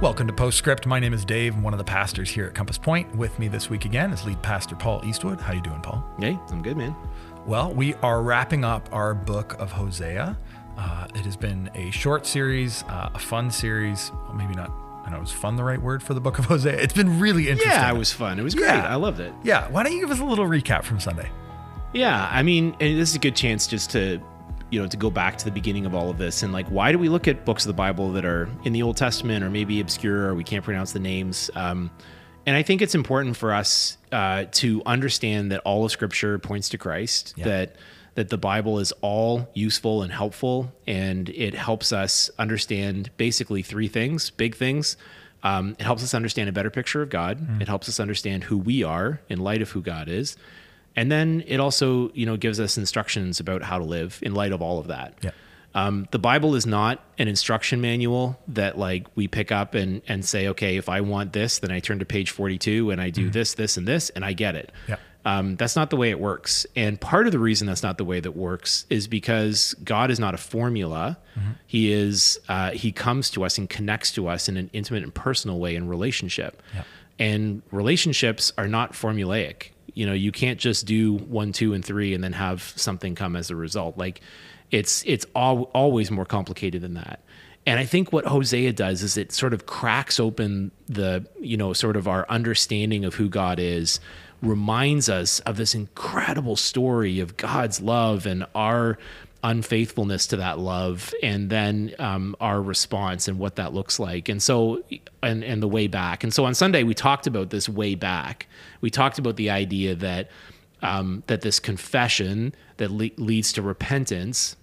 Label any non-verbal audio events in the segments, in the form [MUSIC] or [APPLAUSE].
Welcome to Postscript. My name is Dave. I'm one of the pastors here at Compass Point. With me this week again is lead pastor Paul Eastwood. How you doing, Paul? Hey, I'm good, man. Well, we are wrapping up our book of Hosea. Uh, it has been a short series, uh, a fun series. Well, maybe not. I know is fun the right word for the book of [LAUGHS] Hosea. It's been really interesting. Yeah, it was fun. It was great. Yeah. I loved it. Yeah. Why don't you give us a little recap from Sunday? Yeah, I mean, and this is a good chance just to, you know, to go back to the beginning of all of this and like, why do we look at books of the Bible that are in the Old Testament or maybe obscure or we can't pronounce the names? Um, and I think it's important for us uh, to understand that all of Scripture points to Christ. Yeah. That that the Bible is all useful and helpful, and it helps us understand basically three things, big things. Um, it helps us understand a better picture of God. It helps us understand who we are in light of who God is, and then it also, you know, gives us instructions about how to live in light of all of that. Yeah. Um, the Bible is not an instruction manual that like we pick up and and say, okay, if I want this, then I turn to page forty two and I do this, this, and this, and I get it. Yeah. Um, that's not the way it works. And part of the reason that's not the way that works is because God is not a formula. He is uh, He comes to us and connects to us in an intimate and personal way in relationship. Yeah. And relationships are not formulaic. You know, you can't just do one, two, and three, and then have something come as a result. Like, it's it's al- always more complicated than that. And I think what Hosea does is it sort of cracks open the, you know, sort of our understanding of who God is, reminds us of this incredible story of God's love and our unfaithfulness to that love and then um, our response and what that looks like and so and and the way back and so on sunday we talked about this way back we talked about the idea that um, that this confession that le- leads to repentance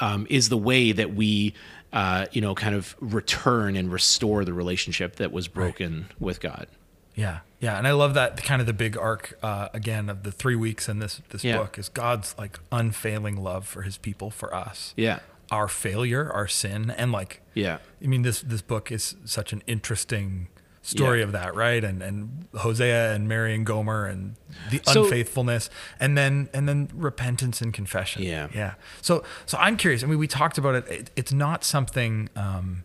um, is the way that we uh, you know kind of return and restore the relationship that was broken with god. Yeah, yeah, and I love that kind of the big arc uh, again of the three weeks in this this Yeah. book is God's like unfailing love for His people, for us. yeah. Our failure, our sin, and like yeah. I mean this this book is such an interesting story Yeah. of that, right? And and Hosea and Mary and Gomer and the So- unfaithfulness, and then and then repentance and confession. Yeah. yeah. So so I'm curious. I mean, we talked about it. it it's not something. Um,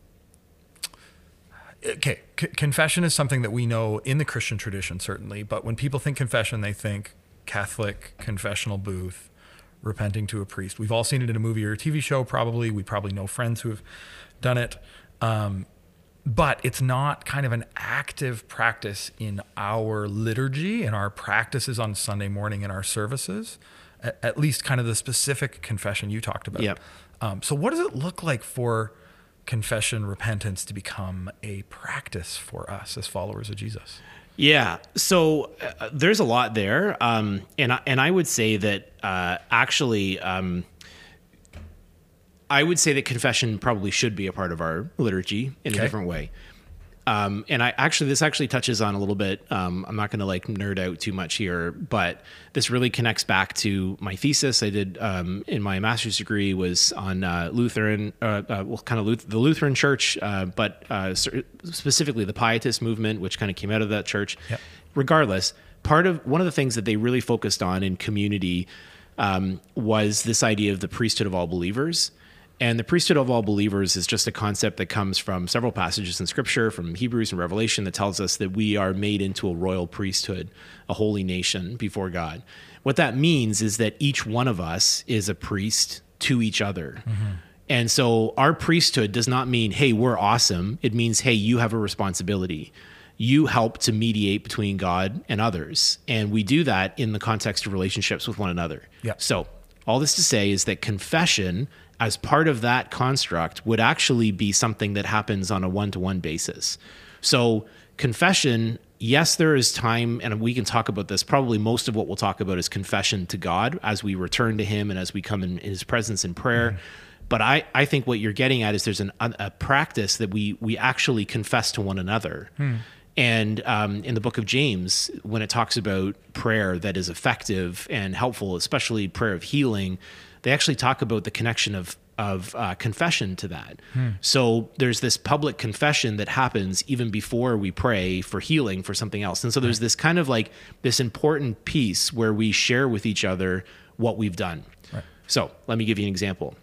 okay, c- confession is something that we know in the Christian tradition, certainly. But when people think confession, they think Catholic confessional booth, repenting to a priest. We've all seen it in a movie or a TV show, probably. We probably know friends who have done it. Um, but it's not kind of an active practice in our liturgy, in our practices on Sunday morning in our services, at, at least kind of the specific confession you talked about. Yep. Um, so, what does it look like for confession, repentance to become a practice for us as followers of Jesus? Yeah. So uh, there's a lot there, um, and I, and I would say that uh, actually, um, I would say that confession probably should be a part of our liturgy in Okay. a different way. Um, and I actually, this actually touches on a little bit. Um, I'm not going to like nerd out too much here, but this really connects back to my thesis I did um, in my master's degree was on uh, Lutheran, uh, uh, well, kind of Luth- the Lutheran Church, uh, but uh, specifically the Pietist movement, which kind of came out of that church. Yep. Regardless, part of one of the things that they really focused on in community um, was this idea of the priesthood of all believers. And the priesthood of all believers is just a concept that comes from several passages in scripture, from Hebrews and Revelation, that tells us that we are made into a royal priesthood, a holy nation before God. What that means is that each one of us is a priest to each other. Mm-hmm. And so our priesthood does not mean, hey, we're awesome. It means, hey, you have a responsibility. You help to mediate between God and others. And we do that in the context of relationships with one another. Yeah. So, all this to say is that confession, as part of that construct, would actually be something that happens on a one to one basis. So, confession, yes, there is time, and we can talk about this. Probably most of what we'll talk about is confession to God as we return to Him and as we come in His presence in prayer. Mm-hmm. But I, I think what you're getting at is there's an, a, a practice that we we actually confess to one another. Hmm. And um, in the book of James, when it talks about prayer that is effective and helpful, especially prayer of healing, they actually talk about the connection of of uh, confession to that. So there's this public confession that happens even before we pray for healing for something else. And so there's this kind of like this important piece where we share with each other what we've done. Right. So let me give you an example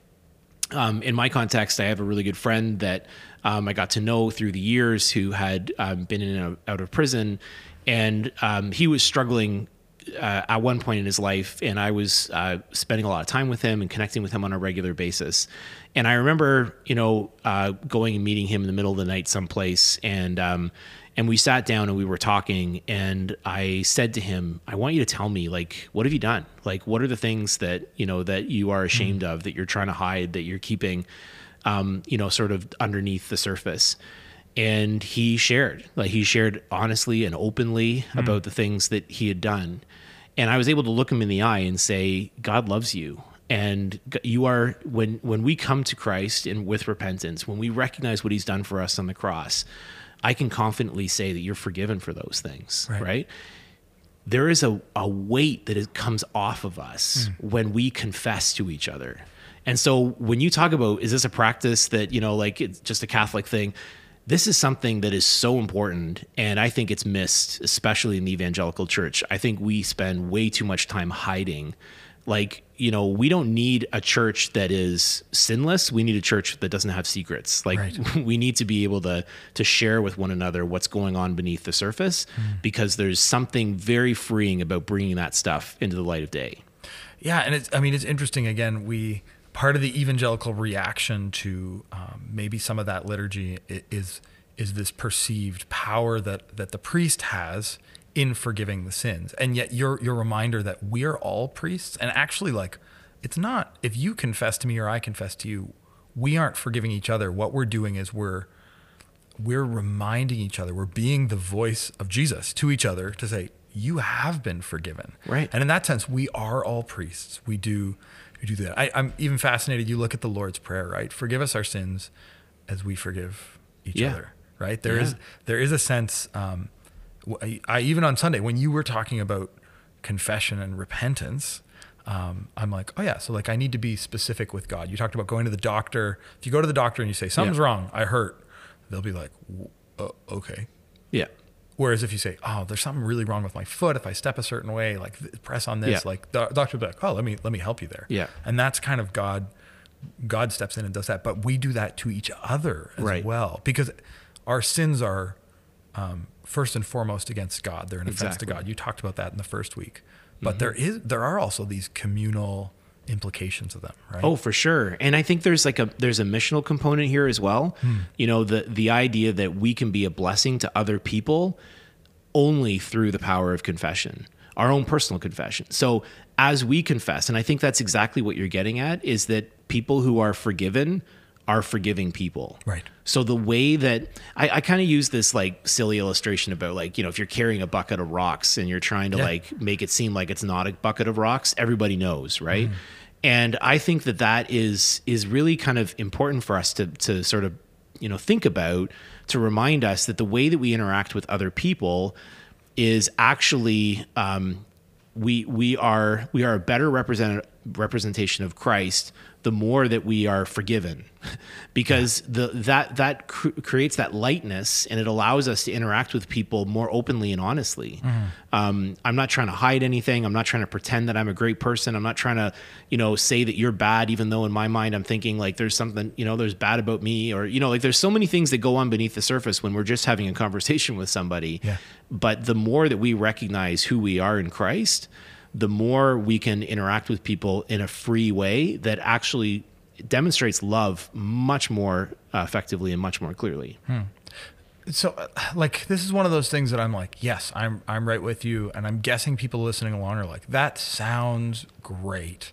um, in my context, I have a really good friend that um, I got to know through the years who had um, been in and out of prison, and um, he was struggling uh, at one point in his life, and I was uh, spending a lot of time with him and connecting with him on a regular basis. And I remember, you know, uh, going and meeting him in the middle of the night someplace, and um, and we sat down and we were talking, and I said to him, "I want you to tell me, like, what have you done? Like, what are the things that you know that you are ashamed mm-hmm. of, that you're trying to hide, that you're keeping, um, you know, sort of underneath the surface?" and he shared like he shared honestly and openly mm. about the things that he had done and i was able to look him in the eye and say god loves you and you are when when we come to christ and with repentance when we recognize what he's done for us on the cross i can confidently say that you're forgiven for those things right, right? there is a, a weight that is, comes off of us mm. when we confess to each other and so when you talk about is this a practice that you know like it's just a catholic thing? This is something that is so important and i think it's missed especially in the evangelical church. I think we spend way too much time hiding. Like you know we don't need a church that is sinless. We need a church that doesn't have secrets. Like right. [LAUGHS] we need to be able to to share with one another what's going on beneath the surface mm. because there's something very freeing about bringing that stuff into the light of day. Yeah and it's i mean it's interesting. Again we part of the evangelical reaction to um, maybe some of that liturgy is is this perceived power that that the priest has in forgiving the sins, and yet your your reminder that we are all priests, and actually like it's not if you confess to me or I confess to you, we aren't forgiving each other. What we're doing is we're we're reminding each other, we're being the voice of Jesus to each other to say, you have been forgiven. Right. And in that sense, we are all priests. We do who do that. I, am even fascinated. You look at the Lord's Prayer, right? Forgive us our sins as we forgive each yeah. other, right? There yeah. is there is a sense. Um, I, I, even on Sunday when you were talking about confession and repentance, um, I'm like, oh yeah, so like I need to be specific with God. You talked about going to the doctor. If you go to the doctor and you say something's yeah. wrong, I hurt, they'll be like, uh, okay, yeah. Whereas if you say, "Oh, there's something really wrong with my foot. If I step a certain way, like press on this," yeah. like the doctor will be like, "Oh, let me let me help you there." Yeah, and that's kind of God. God steps in and does that, but we do that to each other as right. well because our sins are um, first and foremost against God. They're an exactly. offense to God. You talked about that in the first week, but mm-hmm. there is there are also these communal implications of them, right? Oh, for sure. And I think there's like a there's a missional component here as well. Hmm. You know, the the idea that we can be a blessing to other people only through the power of confession, our own personal confession. So as we confess, and I think that's exactly what you're getting at, is that people who are forgiven are forgiving people. Right. So the way that I, I kind of use this like silly illustration about like, you know, if you're carrying a bucket of rocks and you're trying to yeah. like make it seem like it's not a bucket of rocks, everybody knows, right? Mm. And I think that that is is really kind of important for us to to sort of you know think about to remind us that the way that we interact with other people is actually um, we we are we are a better represent, representation of Christ the more that we are forgiven. [LAUGHS] Because the that that cr- creates that lightness and it allows us to interact with people more openly and honestly. Mm-hmm. um, i'm not trying to hide anything. I'm not trying to pretend that i'm a great person. I'm not trying to you know say that you're bad even though in my mind i'm thinking like there's something you know there's bad about me or you know like there's so many things that go on beneath the surface when we're just having a conversation with somebody. Yeah. but the more that we recognize who we are in christ the more we can interact with people in a free way that actually demonstrates love much more uh, effectively and much more clearly. Hmm. So, uh, like, this is one of those things that I'm like, yes, I'm I'm right with you, and I'm guessing people listening along are like, that sounds great,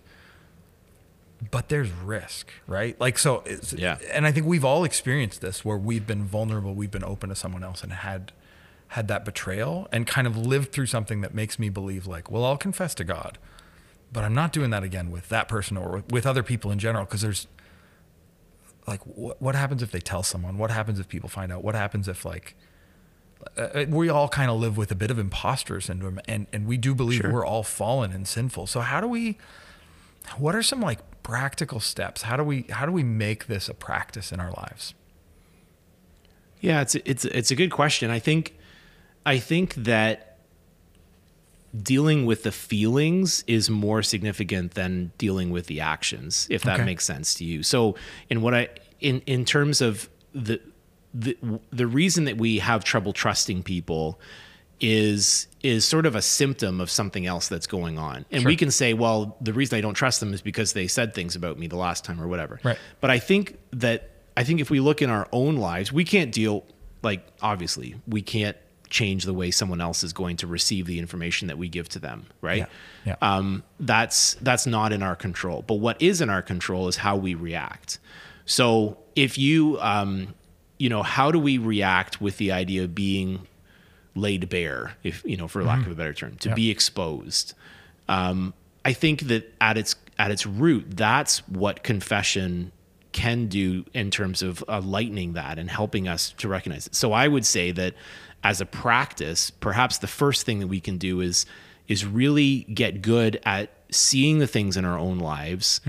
but there's risk, right? Like, so, yeah. And I think we've all experienced this where we've been vulnerable, we've been open to someone else, and had had that betrayal and kind of lived through something that makes me believe like, well, I'll confess to God, but I'm not doing that again with that person or with other people in general because there's like what, what happens if they tell someone? What happens if people find out? What happens if like uh, uh we all kind of live with a bit of imposter syndrome and and we do believe sure. we're all fallen and sinful. So how do we what are some like practical steps? How do we how do we make this a practice in our lives? Yeah, it's it's it's a good question. I think I think that dealing with the feelings is more significant than dealing with the actions, if that Okay. makes sense to you. So, in what I in in terms of the the the reason that we have trouble trusting people is is sort of a symptom of something else that's going on. And we can say, well, the reason I don't trust them is because they said things about me the last time or whatever. Right. But I think that I think if we look in our own lives, we can't deal like obviously we can't change the way someone else is going to receive the information that we give to them, right? Yeah. Yeah. Um, that's that's not in our control. But what is in our control is how we react. So if you um, you know, how do we react with the idea of being laid bare, if you know, for lack of a better term, to Yeah. be exposed? um, I think that at its at its root, that's what confession can do in terms of uh, lightening that and helping us to recognize it. So I would say that as a practice, perhaps the first thing that we can do is is really get good at seeing the things in our own lives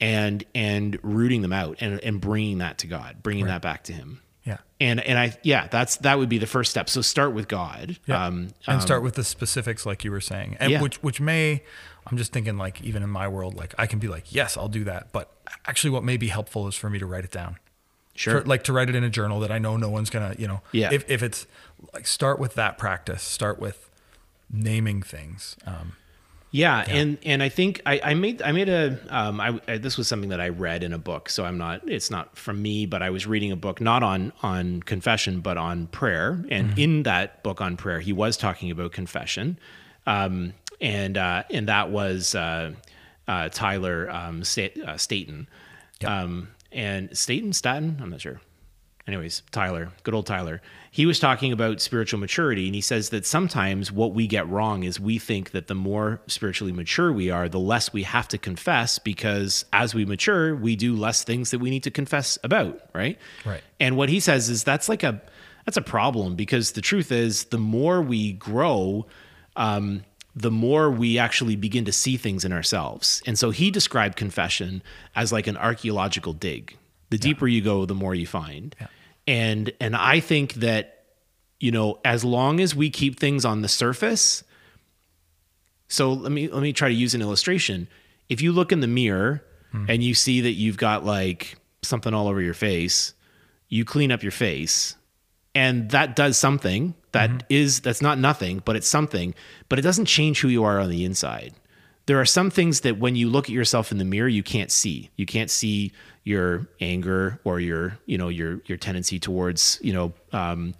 and and rooting them out and and bringing that to God, bringing that back to Him. Yeah. And and I yeah, that's that would be the first step. So start with God. Yeah. Um, and start with the specifics, like you were saying, and Yeah. which which may, I'm just thinking, like even in my world, like I can be like, yes, I'll do that, but actually, what may be helpful is for me to write it down. Sure. Like to write it in a journal that I know no one's gonna, you know, Yeah. If if it's like start with that practice, start with naming things. Um, Yeah, and and I think I, I made I made a um, I, I- this was something that I read in a book, so I'm not it's not from me, but I was reading a book not on on confession but on prayer, and in that book on prayer, he was talking about confession, um, and uh, and that was uh, uh, Tyler um, Sta- uh, Staton, um, and Staton Staton, I'm not sure anyways, Tyler, good old Tyler, he was talking about spiritual maturity. And he says that sometimes what we get wrong is we think that the more spiritually mature we are, the less we have to confess because as we mature, we do less things that we need to confess about. Right. Right. And what he says is that's like a, that's a problem because the truth is the more we grow, um, the more we actually begin to see things in ourselves. And so he described confession as like an archaeological dig. The deeper you go, the more you find. And and I think that you know, as long as we keep things on the surface, so let me let me try to use an illustration. If you look in the mirror hmm. and you see that you've got like something all over your face, you clean up your face. And that does something. That hmm. is that's not nothing but it's something. But it doesn't change who you are on the inside. There are some things that when you look at yourself in the mirror you can't see. You can't see your anger or your you know your your tendency towards you know um,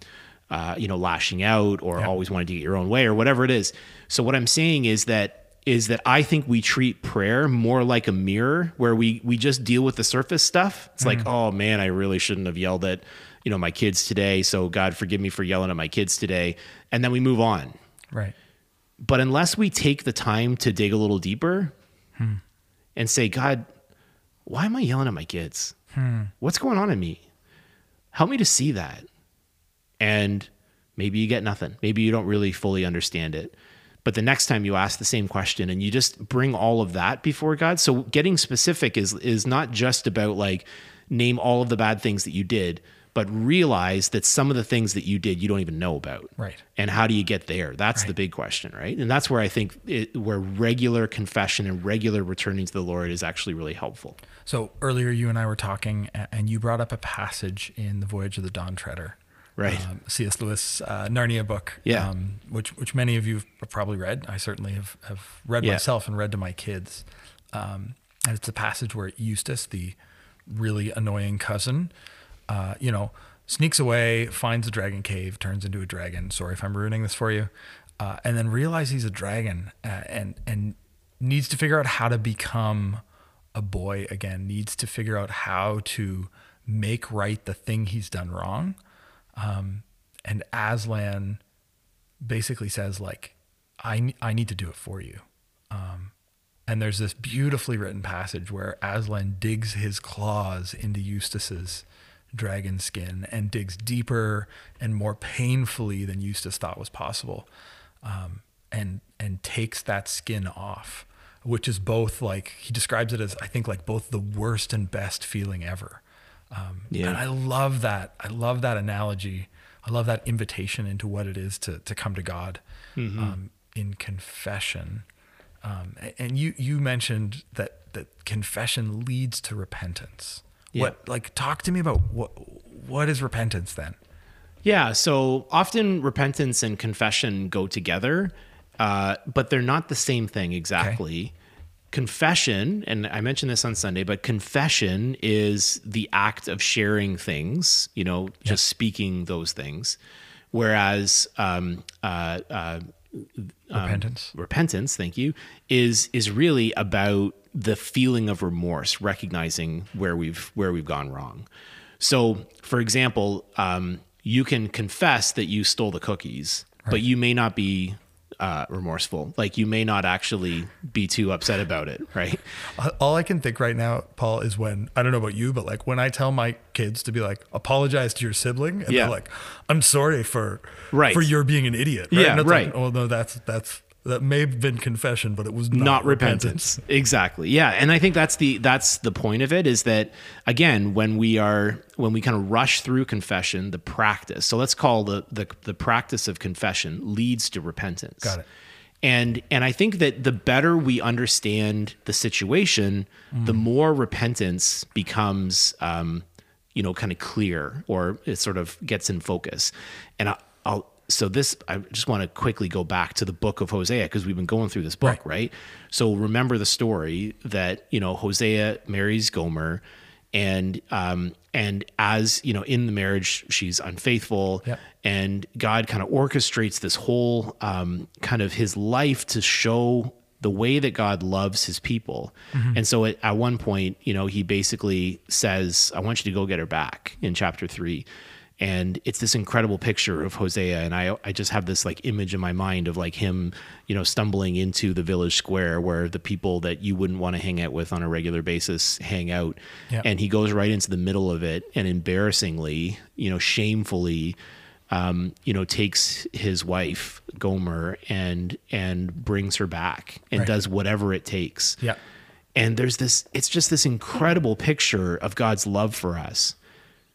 uh, you know lashing out or always wanting to get your own way or whatever it is. So what i'm saying is that is that i think we treat prayer more like a mirror where we we just deal with the surface stuff. It's like oh man i really shouldn't have yelled at you know my kids today. So god forgive me for yelling at my kids today. And then we move on. Right. but unless we take the time to dig a little deeper and say, God, why am I yelling at my kids? Hmm. What's going on in me? Help me to see that. And maybe you get nothing. Maybe you don't really fully understand it. But the next time you ask the same question and you just bring all of that before God. So getting specific is is not just about like name all of the bad things that you did, but realize that some of the things that you did you don't even know about Right. and how do you get there that's the big question right and that's where i think it, where regular confession and regular returning to the lord is actually really helpful So earlier, you and I were talking, and you brought up a passage in the Voyage of the Dawn Treader, Right. Um, C.S. Lewis uh, Narnia book, Yeah. um, which which many of you have probably read. I certainly have have read Yeah. myself and read to my kids. Um, and it's a passage where Eustace, the really annoying cousin, uh, you know, sneaks away, finds a dragon cave, turns into a dragon. Sorry if I'm ruining this for you, uh, and then realizes he's a dragon uh, and and needs to figure out how to become a boy again. Needs to figure out how to make right the thing he's done wrong. Um, and Aslan basically says like, I I need to do it for you. Um, and there's this beautifully written passage where Aslan digs his claws into Eustace's dragon skin and digs deeper and more painfully than Eustace thought was possible, um, and and takes that skin off, which is both like he describes it as I think like both the worst and best feeling ever. Um, Yeah. And I love that. I love that analogy. I love that invitation into what it is to to come to God. Um, in confession, um, and you you mentioned that that confession leads to repentance. Yeah. What like talk to me about what what is repentance then? Yeah, so often repentance and confession go together, uh, but they're not the same thing exactly. Confession, and I mentioned this on Sunday, but confession is the act of sharing things, you know, just speaking those things. Whereas um, uh, uh, Repentance. repentance thank you is is really about the feeling of remorse recognizing where we've where we've gone wrong so for example um, you can confess that you stole the cookies but you may not be uh, remorseful like you may not actually be too upset about it right [LAUGHS] All I can think right now, Paul, is when I don't know about you, but like when I tell my kids to be like, apologize to your sibling, and Yeah. they're like, I'm sorry for Right. for your being an idiot. Right? Yeah, right. Like, oh no, that's that's that may have been confession, but it was not, not repentance. exactly. Yeah. And i think that's the that's the point of it is that again when we are when we kind of rush through confession the practice so let's call the the, the practice of confession leads to repentance. Got it. and and i think that the better we understand the situation the more repentance becomes um you know kind of clear or it sort of gets in focus. And I, i'll so this i just want to quickly go back to the book of hosea because we've been going through this book right. so remember the story that you know hosea marries gomer and um and as you know in the marriage she's unfaithful Yep. and God kind of orchestrates this whole um, kind of his life to show the way that God loves his people. And so at, at one point, you know, he basically says, I want you to go get her back in chapter three. And it's this incredible picture of Hosea. And I, I just have this like image in my mind of like him, you know, stumbling into the village square where the people that you wouldn't want to hang out with on a regular basis hang out. Yeah. And he goes right into the middle of it and embarrassingly, you know, shamefully, um, you know, takes his wife Gomer and and brings her back and Right. does whatever it takes. Yeah. And there's this, it's just this incredible picture of God's love for us.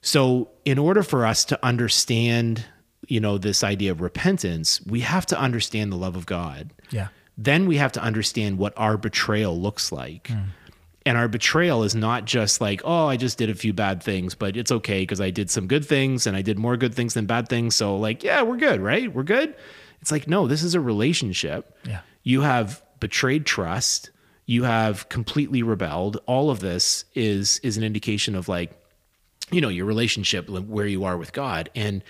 So, in order for us to understand, you know, this idea of repentance, we have to understand the love of God. Yeah. Then we have to understand what our betrayal looks like. Mm. And our betrayal is not just like, oh, I just did a few bad things, but it's okay because I did some good things and I did more good things than bad things. So, like, yeah, we're good, right? We're good. It's like, no, this is a relationship. Yeah. You have betrayed trust. You have completely rebelled. All of this is is an indication of like, you know, your relationship where you are with God. And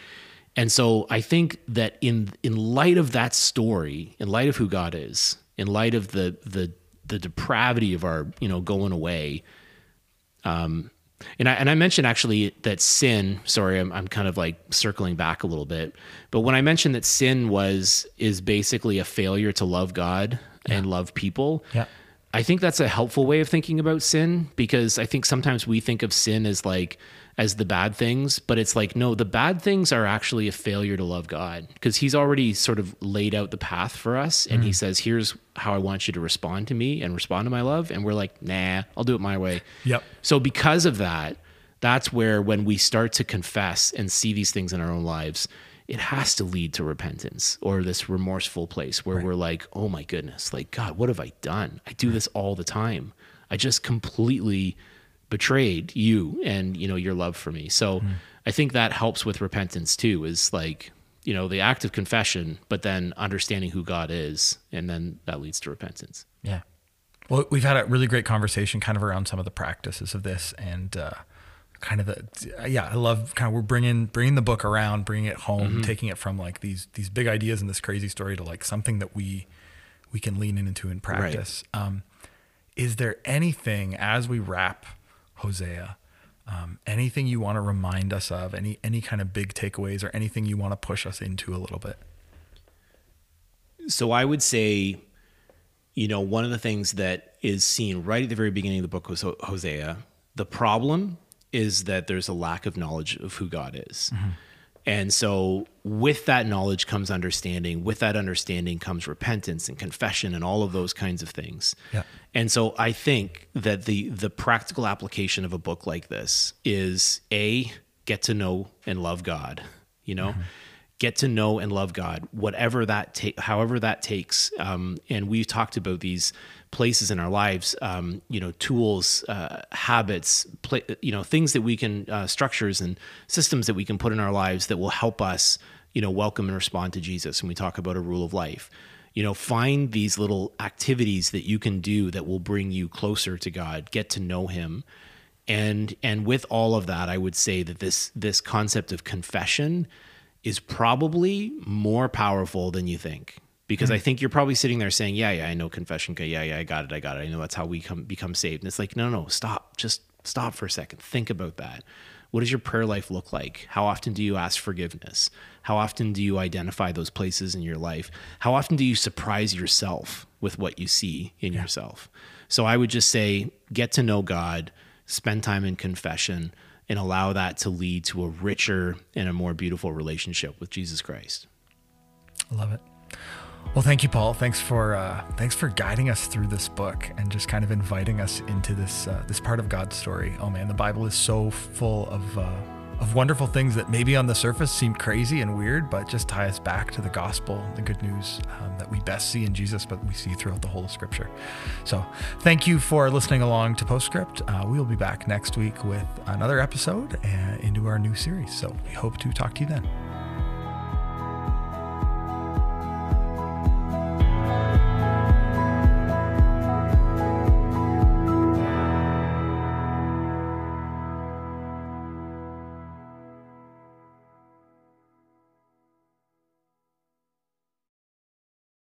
and so I think that in in light of that story, in light of who God is, in light of the the the depravity of our, you know, going away, um, and I and I mentioned actually that sin. Sorry, I'm I'm kind of like circling back a little bit, but when I mentioned that sin was is basically a failure to love God and love people, Yeah. I think that's a helpful way of thinking about sin because I think sometimes we think of sin as like as the bad things, but it's like no, the bad things are actually a failure to love God because he's already sort of laid out the path for us and he hmm. says, "Here's how I want you to respond to me and respond to my love." And we're like, "Nah, I'll do it my way." Yep. So because of that, that's where when we start to confess and see these things in our own lives, it has to lead to repentance or this remorseful place where we're like, "Oh my goodness, like God, what have I done? I do this all the time. I just completely betrayed you and, you know, your love for me." So, I think that helps with repentance too is like, you know, the act of confession, but then understanding who God is, and then that leads to repentance. Yeah. Well, we've had a really great conversation kind of around some of the practices of this and uh, kind of the yeah, I love kind of we're bringing bringing the book around, bringing it home, taking it from like these these big ideas and this crazy story to like something that we we can lean into in practice. Um, is there anything as we wrap Hosea, um, anything you want to remind us of, any any kind of big takeaways or anything you want to push us into a little bit? So I would say, you know, one of the things that is seen right at the very beginning of the book was Hosea. The problem is that there's a lack of knowledge of who God is. And so with that knowledge comes understanding. With that understanding comes repentance and confession and all of those kinds of things. Yeah. And so I think that the the practical application of a book like this is a get to know and love God, you know, get to know and love God, whatever that take, however that takes. Um, and we've talked about these places in our lives, um, you know, tools, uh, habits, you know, things that we can, uh, structures and systems that we can put in our lives that will help us, you know, welcome and respond to Jesus. And we talk about a rule of life. You know, find these little activities that you can do that will bring you closer to God, get to know Him, and and with all of that, I would say that this this concept of confession is probably more powerful than you think because mm-hmm. I think you're probably sitting there saying, "Yeah, yeah, I know confession. Okay, yeah, yeah, I got it, I got it. I know that's how we come become saved." And it's like, no, no, stop. Just stop for a second. Think about that. What does your prayer life look like? How often do you ask forgiveness? How often do you identify those places in your life? How often do you surprise yourself with what you see in yeah. yourself? So I would just say, get to know God, spend time in confession and allow that to lead to a richer and a more beautiful relationship with Jesus Christ. I love it. Well, thank you, Paul. Thanks for uh, thanks for guiding us through this book and just kind of inviting us into this uh, this part of God's story. Oh man, the Bible is so full of uh, of wonderful things that maybe on the surface seem crazy and weird, but just tie us back to the gospel, the good news um, that we best see in Jesus, but we see throughout the whole of Scripture. So, thank you for listening along to Postscript. Uh, we will be back next week with another episode uh, into our new series. So, we hope to talk to you then.